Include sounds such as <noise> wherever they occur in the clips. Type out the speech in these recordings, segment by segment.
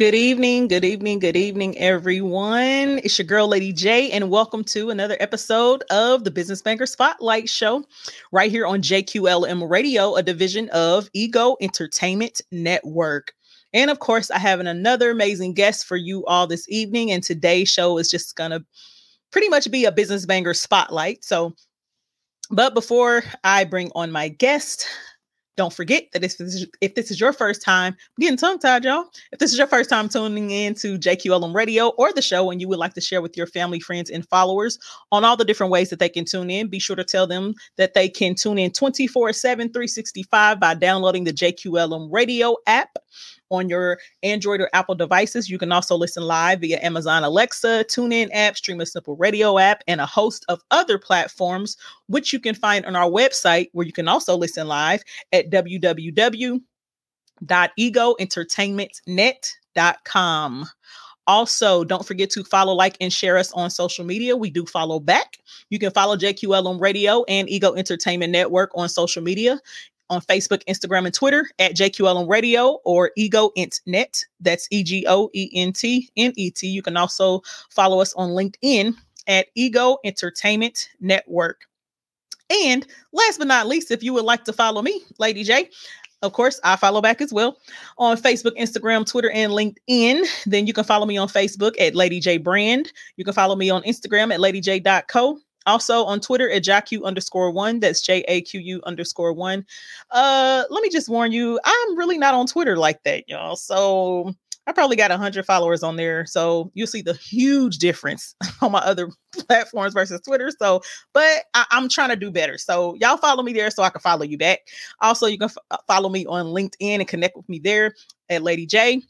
Good evening, good evening, good evening, everyone. It's your girl, Lady J, and welcome to another episode of the Business Banger Spotlight Show right here on JQLM Radio, a division of Ego Entertainment Network. And of course, I have an, another amazing guest for you all this evening. And today's show is just going to pretty much be a business banger spotlight. So, but before I bring on my guest, don't forget that if this is, if this is your first time, I'm getting tongue tied, y'all. If this is your first time tuning in to JQLM Radio or the show, and you would like to share with your family, friends, and followers on all the different ways that they can tune in, be sure to tell them that they can tune in 24 7, 365 by downloading the JQLM Radio app on your Android or Apple devices. You can also listen live via Amazon Alexa, TuneIn app, Stream a Simple Radio app, and a host of other platforms, which you can find on our website, where you can also listen live at www.egoentertainmentnet.com. Also, don't forget to follow, like, and share us on social media. We do follow back. You can follow JQLM Radio and Ego Entertainment Network on social media on Facebook, Instagram, and Twitter at JQLM Radio or Ego Net. That's E G O E N T N E T. You can also follow us on LinkedIn at Ego Entertainment Network. And last but not least, if you would like to follow me, Lady J, of course, I follow back as well on Facebook, Instagram, Twitter, and LinkedIn. Then you can follow me on Facebook at Lady J Brand. You can follow me on Instagram at ladyj.co. Also on Twitter at JAQ underscore one. That's J A Q U underscore one. Uh, let me just warn you, I'm really not on Twitter like that, y'all. So I probably got 100 followers on there. So you'll see the huge difference <laughs> on my other <laughs> platforms versus Twitter. So, but I, am trying to do better. So y'all follow me there so I can follow you back. Also, you can f- uh, follow me on LinkedIn and connect with me there at Lady J.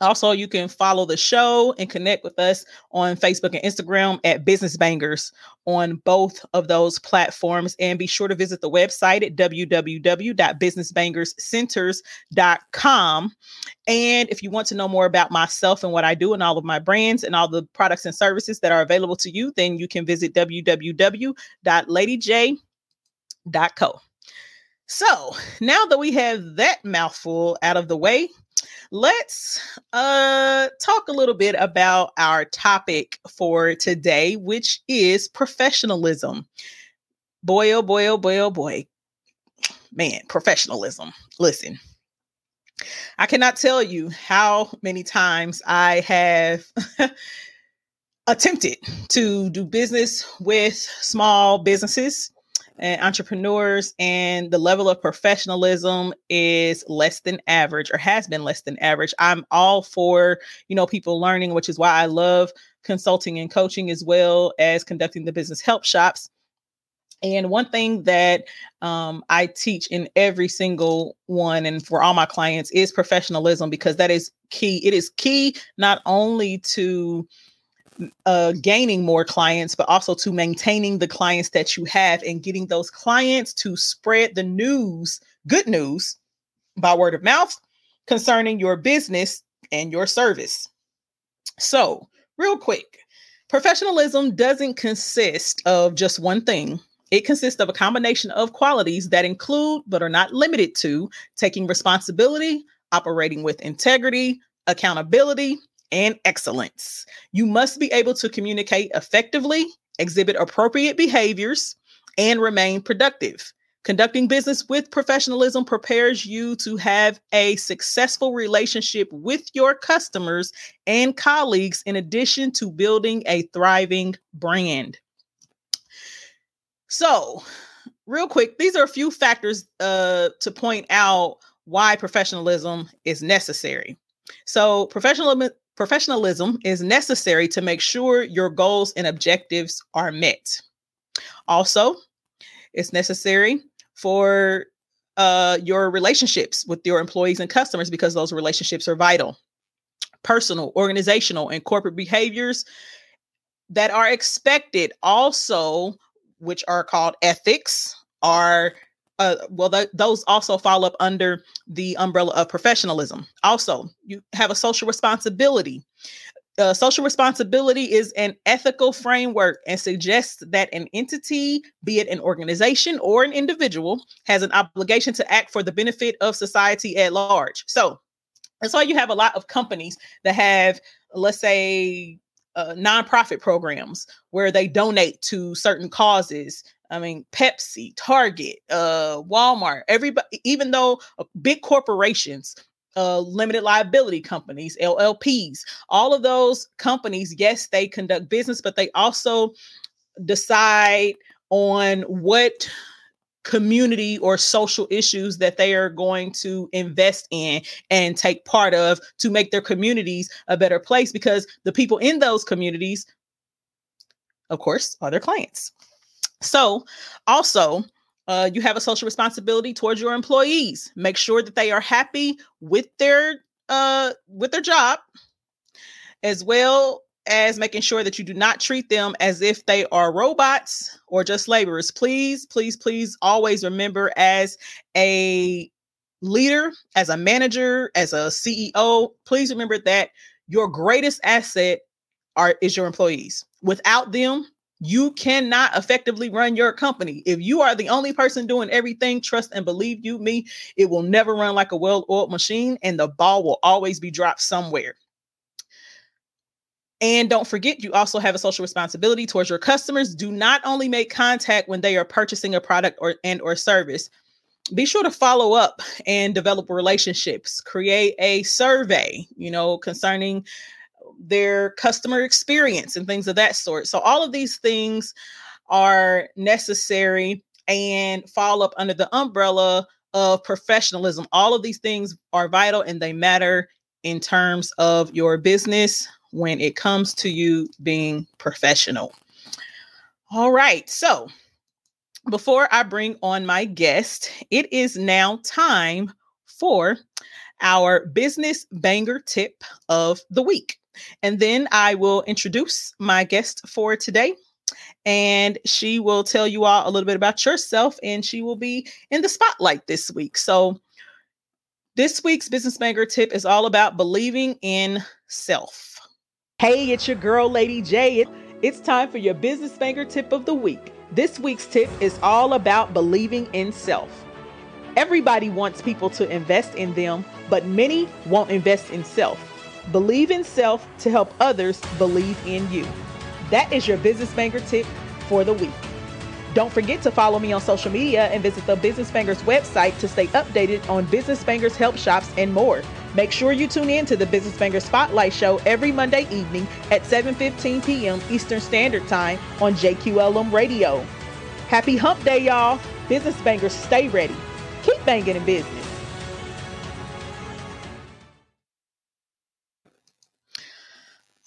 Also, you can follow the show and connect with us on Facebook and Instagram at Business Bangers on both of those platforms. And be sure to visit the website at www.businessbangerscenters.com. And if you want to know more about myself and what I do and all of my brands and all the products and services that are available to you, then you can visit www.ladyj.co. So now that we have that mouthful out of the way, let's uh talk a little bit about our topic for today which is professionalism. Boy oh boy oh boy oh boy. Man professionalism. Listen i cannot tell you how many times i have <laughs> attempted to do business with small businesses and entrepreneurs and the level of professionalism is less than average or has been less than average i'm all for you know people learning which is why i love consulting and coaching as well as conducting the business help shops and one thing that um, I teach in every single one and for all my clients is professionalism because that is key. It is key not only to uh, gaining more clients, but also to maintaining the clients that you have and getting those clients to spread the news, good news, by word of mouth concerning your business and your service. So, real quick, professionalism doesn't consist of just one thing. It consists of a combination of qualities that include, but are not limited to, taking responsibility, operating with integrity, accountability, and excellence. You must be able to communicate effectively, exhibit appropriate behaviors, and remain productive. Conducting business with professionalism prepares you to have a successful relationship with your customers and colleagues, in addition to building a thriving brand. So, real quick, these are a few factors uh, to point out why professionalism is necessary. So, professionalism Professionalism is necessary to make sure your goals and objectives are met. Also, it's necessary for uh, your relationships with your employees and customers because those relationships are vital. Personal, organizational, and corporate behaviors that are expected also, which are called ethics, are uh, well, th- those also fall up under the umbrella of professionalism. Also, you have a social responsibility. Uh, social responsibility is an ethical framework and suggests that an entity, be it an organization or an individual, has an obligation to act for the benefit of society at large. So, That's why you have a lot of companies that have, let's say, uh, nonprofit programs where they donate to certain causes. I mean, Pepsi, Target, uh, Walmart, everybody, even though uh, big corporations, uh, limited liability companies, LLPs, all of those companies, yes, they conduct business, but they also decide on what community or social issues that they are going to invest in and take part of to make their communities a better place because the people in those communities of course are their clients so also uh, you have a social responsibility towards your employees make sure that they are happy with their uh, with their job as well as making sure that you do not treat them as if they are robots or just laborers. Please, please, please always remember as a leader, as a manager, as a CEO, please remember that your greatest asset are is your employees. Without them, you cannot effectively run your company. If you are the only person doing everything, trust and believe you me, it will never run like a well-oiled machine and the ball will always be dropped somewhere. And don't forget, you also have a social responsibility towards your customers. Do not only make contact when they are purchasing a product or and or service. Be sure to follow up and develop relationships. Create a survey, you know, concerning their customer experience and things of that sort. So all of these things are necessary and fall up under the umbrella of professionalism. All of these things are vital and they matter in terms of your business when it comes to you being professional. All right. So, before I bring on my guest, it is now time for our business banger tip of the week. And then I will introduce my guest for today. And she will tell you all a little bit about yourself, and she will be in the spotlight this week. So, this week's business banger tip is all about believing in self. Hey, it's your girl, Lady J. it's time for your business banger tip of the week. This week's tip is all about believing in self. Everybody wants people to invest in them, but many won't invest in self. Believe in self to help others believe in you. That is your business banger tip for the week. Don't forget to follow me on social media and visit the Business Bangers website to stay updated on Business Bangers help shops and more. Make sure you tune in to the Business Banger Spotlight Show every Monday evening at 7:15 p.m. Eastern Standard Time on JQLM Radio. Happy Hump Day, y'all! Business Bangers, stay ready. Banging in business.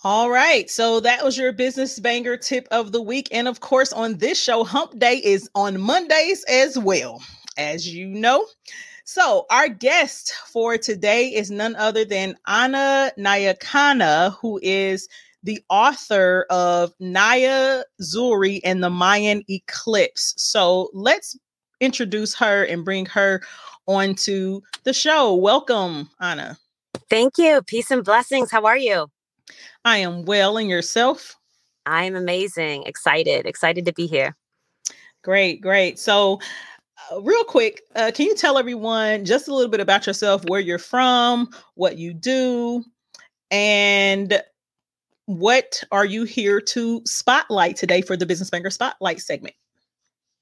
All right. So that was your business banger tip of the week. And of course, on this show, Hump Day is on Mondays as well, as you know. So, our guest for today is none other than Anna Nyakana, who is the author of Niyah Zuri and the Mayan Eclipse. So, let's introduce her and bring her onto the show. Welcome, Anna. Thank you. Peace and blessings. How are you? I am well. And yourself? I am amazing. Excited. Excited to be here. Great, great. So, uh, real quick, uh, can you tell everyone just a little bit about yourself, where you're from, what you do, and what are you here to spotlight today for the Business Banger Spotlight segment?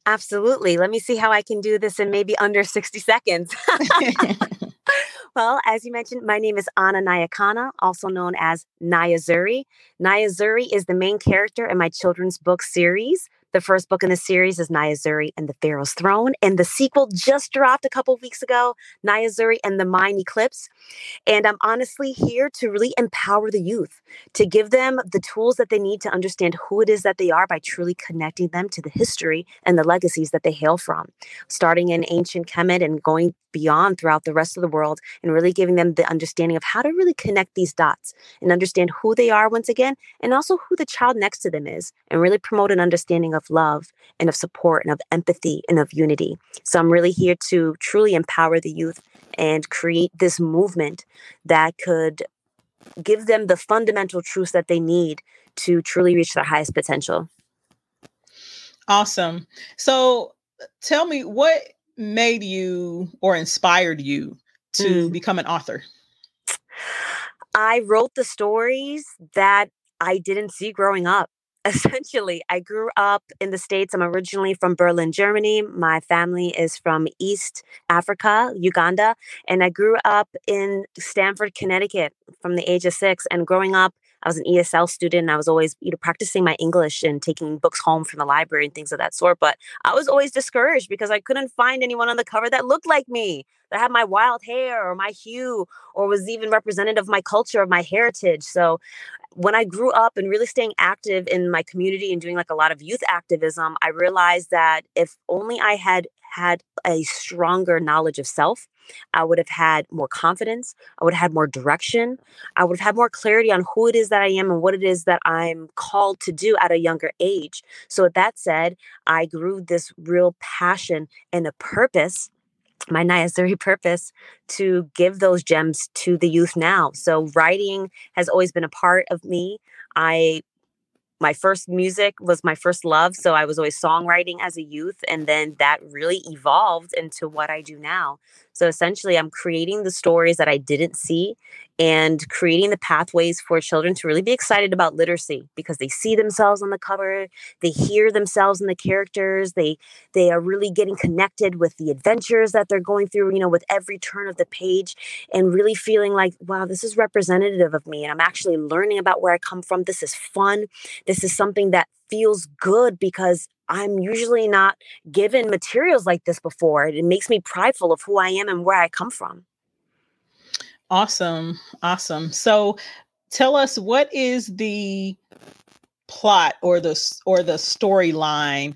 Absolutely. Let me see how I can do this in maybe under 60 seconds. <laughs> <laughs> well, as you mentioned, my name is Anna Nyakana, also known as Niyah Zuri. Niyah Zuri is the main character in my children's book series, the first book in the series is Niyah Zuri and the Pharaoh's Throne. And the sequel just dropped a couple weeks ago, Niyah Zuri and the Mayan Eclipse. And I'm honestly here to really empower the youth, to give them the tools that they need to understand who it is that they are by truly connecting them to the history and the legacies that they hail from, starting in ancient Kemet and going beyond throughout the rest of the world and really giving them the understanding of how to really connect these dots and understand who they are once again and also who the child next to them is and really promote an understanding of love and of support and of empathy and of unity. So I'm really here to truly empower the youth and create this movement that could give them the fundamental truths that they need to truly reach their highest potential. Awesome. So tell me what made you or inspired you to mm. become an author? I wrote the stories that I didn't see growing up. Essentially, I grew up in the States. I'm originally from Berlin, Germany. My family is from East Africa, Uganda. And I grew up in Stamford, Connecticut from the age of six. And growing up, I was an ESL student and I was always, you know, practicing my English and taking books home from the library and things of that sort. But I was always discouraged because I couldn't find anyone on the cover that looked like me, that had my wild hair or my hue or was even representative of my culture, of my heritage. So when I grew up and really staying active in my community and doing like a lot of youth activism, I realized that if only I had had a stronger knowledge of self, I would have had more confidence. I would have had more direction. I would have had more clarity on who it is that I am and what it is that I'm called to do at a younger age. So, with that said, I grew this real passion and a purpose my Niyah Zuri <laughs> purpose to give those gems to the youth now. So writing has always been a part of me. I my first music was my first love. So I was always songwriting as a youth. And then that really evolved into what I do now. So essentially, I'm creating the stories that I didn't see and creating the pathways for children to really be excited about literacy because they see themselves on the cover, they hear themselves in the characters, they they are really getting connected with the adventures that they're going through, you know, with every turn of the page and really feeling like, wow, this is representative of me and I'm actually learning about where I come from. This is fun. This is something that feels good because I'm usually not given materials like this before. It makes me prideful of who I am and where I come from. Awesome. Awesome. So tell us what is the plot or the or the storyline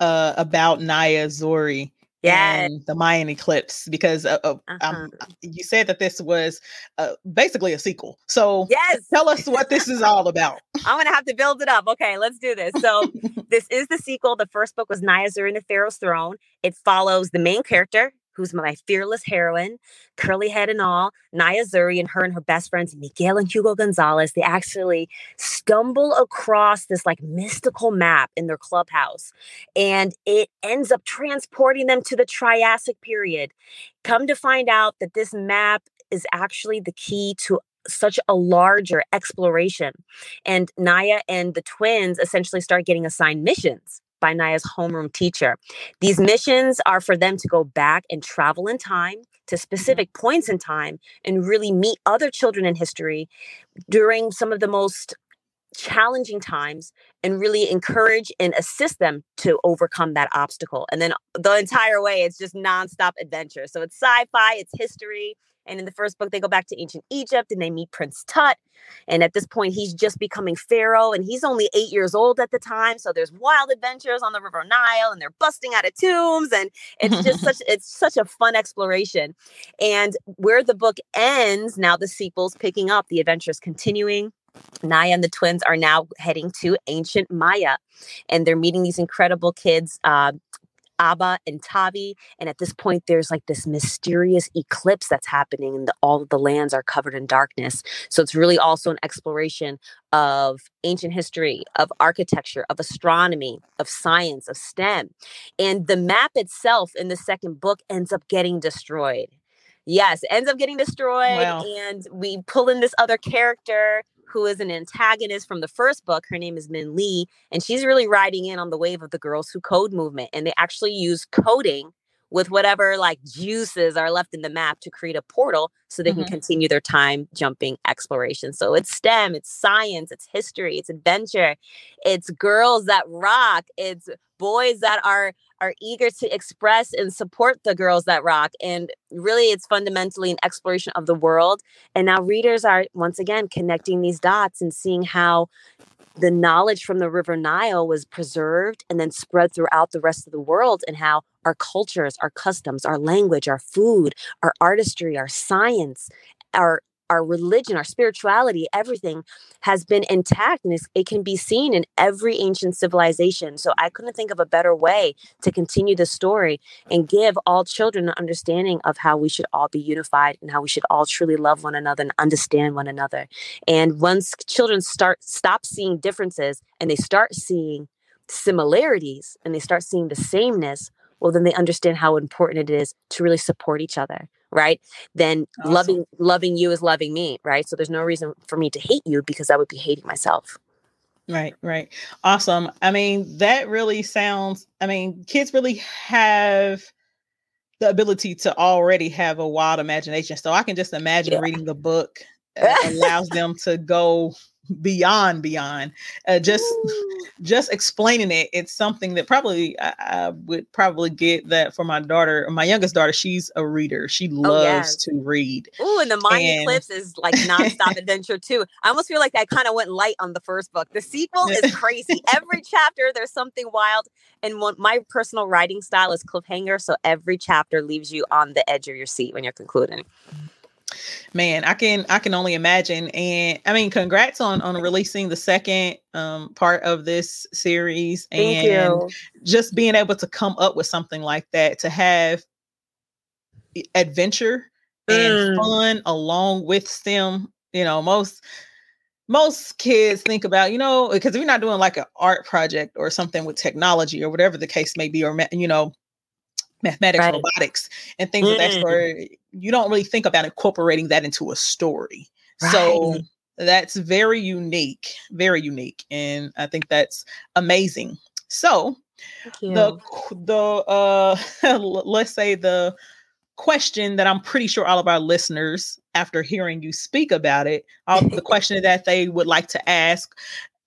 uh, about Niyah Zuri yeah. the Mayan eclipse because uh, uh, uh-huh. you said that this was uh, basically a sequel. So yes, tell us what this is all about. <laughs> I'm gonna have to build it up. Okay, let's do this. So <laughs> this is the sequel. The first book was Niyah Zuri and the Pharaoh's Throne. It follows the main character, who's my fearless heroine, curly head and all, Niyah Zuri and her and her best friends, Miguel and Hugo Gonzalez, they actually stumble across this like mystical map in their clubhouse. And it ends up transporting them to the Triassic period. Come to find out that this map is actually the key to such a larger exploration. And Niyah and the twins essentially start getting assigned missions by Niyah's homeroom teacher. These missions are for them to go back and travel in time to mm-hmm. specific points in time and really meet other children in history during some of the most challenging times and really encourage and assist them to overcome that obstacle. And then the entire way, it's just nonstop adventure. So it's sci fi, it's history, and in the first book, they go back to ancient Egypt and they meet Prince Tut. And at this point, he's just becoming pharaoh and he's only eight years old at the time. So there's wild adventures on the River Nile and they're busting out of tombs. And it's just <laughs> such it's such a fun exploration. And where the book ends, now the sequel's picking up, the adventures continuing. Niyah and the twins are now heading to ancient Maya, and they're meeting these incredible kids. Uh, Abba and Tavi. And at this point, there's like this mysterious eclipse that's happening, and the, all of the lands are covered in darkness. So it's really also an exploration of ancient history, of architecture, of astronomy, of science, of STEM. And the map itself in the second book ends up getting destroyed. Yes, ends up getting destroyed. Wow. And we pull in this other character who is an antagonist from the first book. Her name is Min Lee, and she's really riding in on the wave of the Girls Who Code movement. And they actually use coding with whatever like juices are left in the map to create a portal so they mm-hmm. can continue their time jumping exploration. So it's STEM, it's science, it's history, it's adventure, it's girls that rock, it's boys that are are eager to express and support the girls that rock and really it's fundamentally an exploration of the world and now readers are once again connecting these dots and seeing how the knowledge from the river Nile was preserved and then spread throughout the rest of the world, and how our cultures, our customs, our language, our food, our artistry, our science, our our religion, our spirituality, everything has been intact and it can be seen in every ancient civilization. So I couldn't think of a better way to continue the story and give all children an understanding of how we should all be unified and how we should all truly love one another and understand one another. And once children start stop seeing differences and they start seeing similarities and they start seeing the sameness, well then they understand how important it is to really support each other right? Then awesome. loving loving you is loving me, right? So there's no reason for me to hate you because I would be hating myself. Right, right. Awesome. I mean, that really sounds, I mean, kids really have the ability to already have a wild imagination. So I can just imagine yeah. reading the book <laughs> allows them to go beyond beyond uh, just Ooh. just explaining it it's something that probably I, I, would probably get that for my daughter my youngest daughter she's a reader. She loves oh, yes. to read. Oh and the mind and... eclipse is like nonstop <laughs> adventure too. I almost feel like i kind of went light on the first book. The sequel is crazy. Every <laughs> chapter there's something wild and one, my personal writing style is cliffhanger so every chapter leaves you on the edge of your seat when you're concluding man i can i can only imagine and i mean congrats on on releasing the second um part of this series Thank and you. just being able to come up with something like that to have adventure and mm. fun along with stem you know most most kids think about you know because if you're not doing like an art project or something with technology or whatever the case may be or you know mathematics, right. robotics, and things mm. of that mm. sort, you don't really think about incorporating that into a story. Right. So that's very unique, very unique, and I think that's amazing. So the the uh <laughs> let's say the question that I'm pretty sure all of our listeners, after hearing you speak about it, all, the <laughs> question that they would like to ask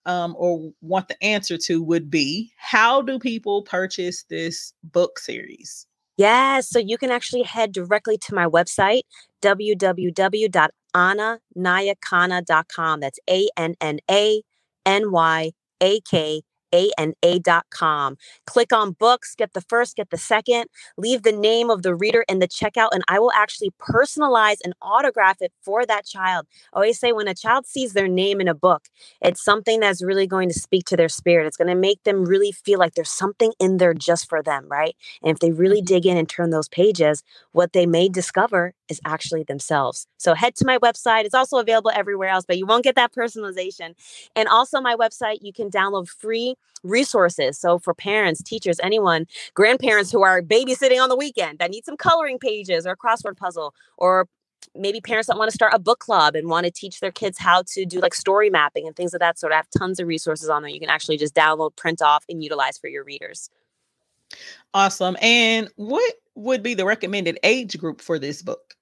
um, or want the answer to would be how do people purchase this book series? Yes. So you can actually head directly to my website, www.annanyakana.com. That's A N N A N Y A K ana.com. Click on books, get the first, get the second, leave the name of the reader in the checkout, and I will actually personalize and autograph it for that child. I always say when a child sees their name in a book, it's something that's really going to speak to their spirit. It's going to make them really feel like there's something in there just for them, right? And if they really mm-hmm. dig in and turn those pages, what they may discover is actually themselves. So head to my website. It's also available everywhere else, but you won't get that personalization. And also, my website, you can download free resources. So for parents, teachers, anyone, grandparents who are babysitting on the weekend that need some coloring pages or a crossword puzzle, or maybe parents that want to start a book club and want to teach their kids how to do like story mapping and things of that sort. I have tons of resources on there you can actually just download, print off, and utilize for your readers. Awesome. And what would be the recommended age group for this book?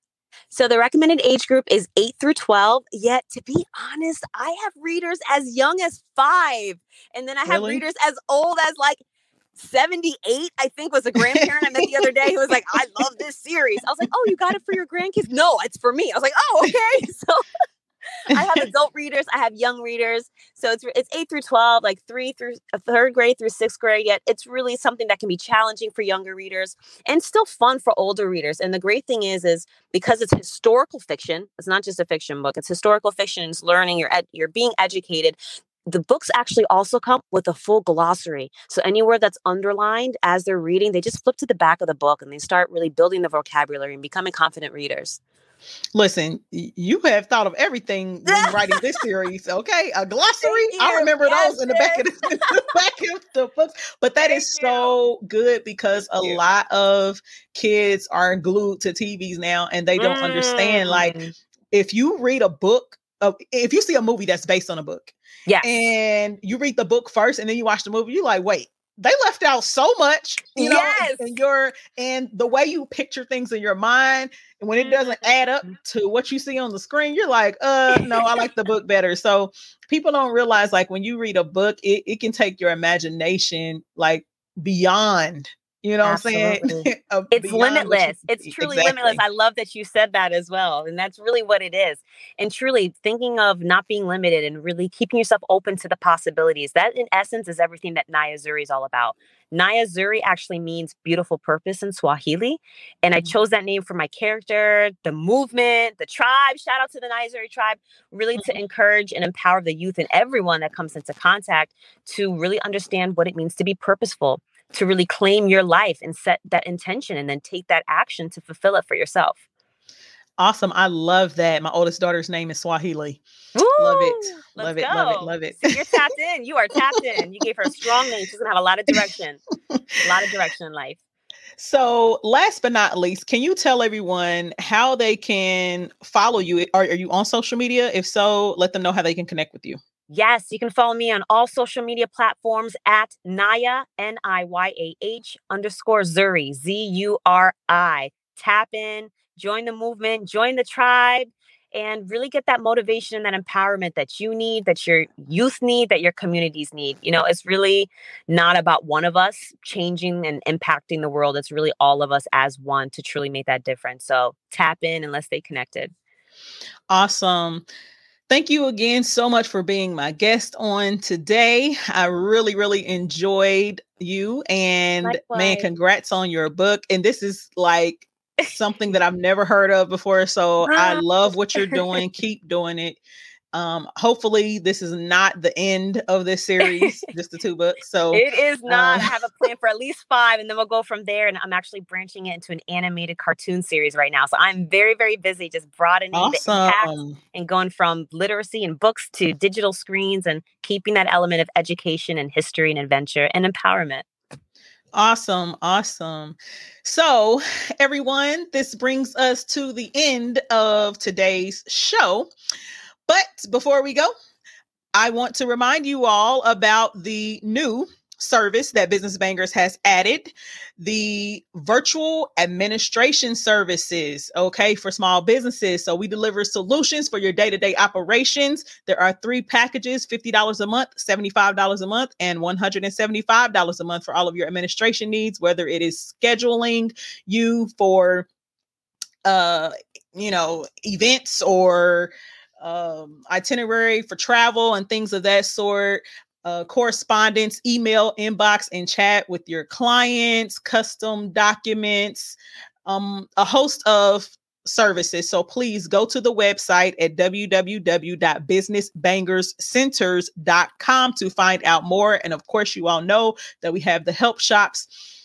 So the recommended age group is 8 through 12. Yet to be honest, I have readers as young as 5 and then I have really? readers as old as like 78, I think was a grandparent I met the other day who was like, I love this series. I was like, Oh, you got it for your grandkids? No, it's for me. I was like, Oh, okay. <laughs> So I have <laughs> adult readers, I have young readers. So it's it's 8 through 12, like 3 through uh, 3rd grade through 6th grade. Yet it's really something that can be challenging for younger readers and still fun for older readers. And the great thing is is because it's historical fiction, it's not just a fiction book. It's historical fiction, it's learning, you're ed- you're being educated the books actually also come with a full glossary. So anywhere that's underlined as they're reading, they just flip to the back of the book and they start really building the vocabulary and becoming confident readers. Listen, you have thought of everything when <laughs> writing this series. Okay, a glossary. I remember yes, those in the back of the, <laughs> the, back of the books. But that Thank is so good because Thank a you. lot of kids are glued to TVs now, and they don't mm. understand. Like, mm. if you read a book, uh, if you see a movie that's based on a book, yeah, and you read the book first, and then you watch the movie, you're like, wait, they left out so much, you know, yes. and your and the way you picture things in your mind, and when it doesn't add up mm-hmm. to what you see on the screen, you're like, uh, no, I like the book better. So people don't realize like when you read a book, it, it can take your imagination like beyond you know Absolutely. what I'm saying? <laughs> it's limitless. It's truly exactly. limitless. I love that you said that as well. And that's really what it is. And truly thinking of not being limited and really keeping yourself open to the possibilities. That in essence is everything that Niyah Zuri is all about. Niyah Zuri actually means beautiful purpose in Swahili. And I mm-hmm. chose that name for my character, the movement, the tribe. Shout out to the Niyah Zuri tribe, really mm-hmm. to encourage and empower the youth and everyone that comes into contact to really understand what it means to be purposeful to really claim your life and set that intention and then take that action to fulfill it for yourself. Awesome. I love that. My oldest daughter's name is Swahili. Woo! Love it. Love it. Love it. Love it. So you're tapped in. You are tapped in. You gave her a strong name. She's gonna have a lot of direction. a lot of direction in life. So, last but not least, can you tell everyone how they can follow you? Are, are you on social media? If so, let them know how they can connect with you. Yes, you can follow me on all social media platforms at Niyah, N I Y A H underscore Zuri, Z U R I. Tap in, join the movement, join the tribe, and really get that motivation and that empowerment that you need, that your youth need, that your communities need. You know, it's really not about one of us changing and impacting the world. It's really all of us as one to truly make that difference. So tap in and let's stay connected. Awesome. Thank you again so much for being my guest on today. I really, really enjoyed you. And Likewise. man, congrats on your book. And this is like something that I've never heard of before. So I <laughs> love what you're doing. Keep doing it. Um, hopefully this is not the end of this <laughs> series, just the two books. So it is not. Um, I have a plan for at least five, and then we'll go from there. And I'm actually branching it into an animated cartoon series right now. So I'm very, very busy just broadening awesome. the impact and going from literacy and books to digital screens and keeping that element of education and history and adventure and empowerment. Awesome. Awesome. So, everyone, this brings us to the end of today's show. But before we go, I want to remind you all about the new service that Business Bangers has added the virtual administration services, okay, for small businesses. So we deliver solutions for your day to day operations. There are three packages $50 a month, $75 a month, and $175 a month for all of your administration needs, whether it is scheduling you for, uh, you know, events or um, itinerary for travel and things of that sort. Uh, correspondence, email, inbox, and chat with your clients, custom documents, um, a host of services. So please go to the website at www.businessbangerscenters.com to find out more. And of course, you all know that we have the help shops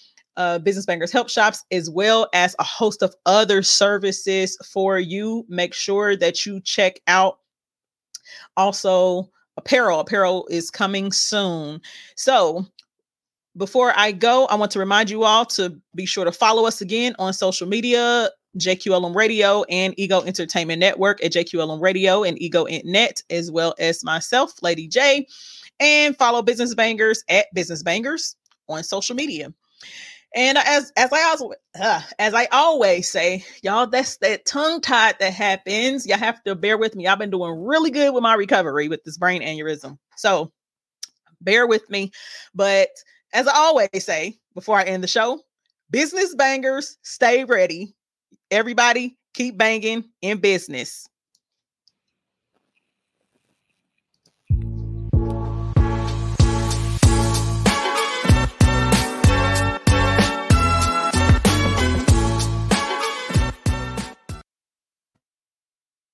uh, Business Bangers Help Shops, as well as a host of other services for you. Make sure that you check out also apparel. Apparel is coming soon. So, before I go, I want to remind you all to be sure to follow us again on social media. JQLM Radio and Ego Entertainment Network at JQLM Radio and Ego Net, as well as myself, Lady J, and follow Business Bangers at Business Bangers on social media. And as as I always uh, as I always say, y'all, that's that tongue tied that happens. Y'all have to bear with me. I've been doing really good with my recovery with this brain aneurysm, so bear with me. But as I always say before I end the show, business bangers, stay ready. Everybody, keep banging in business.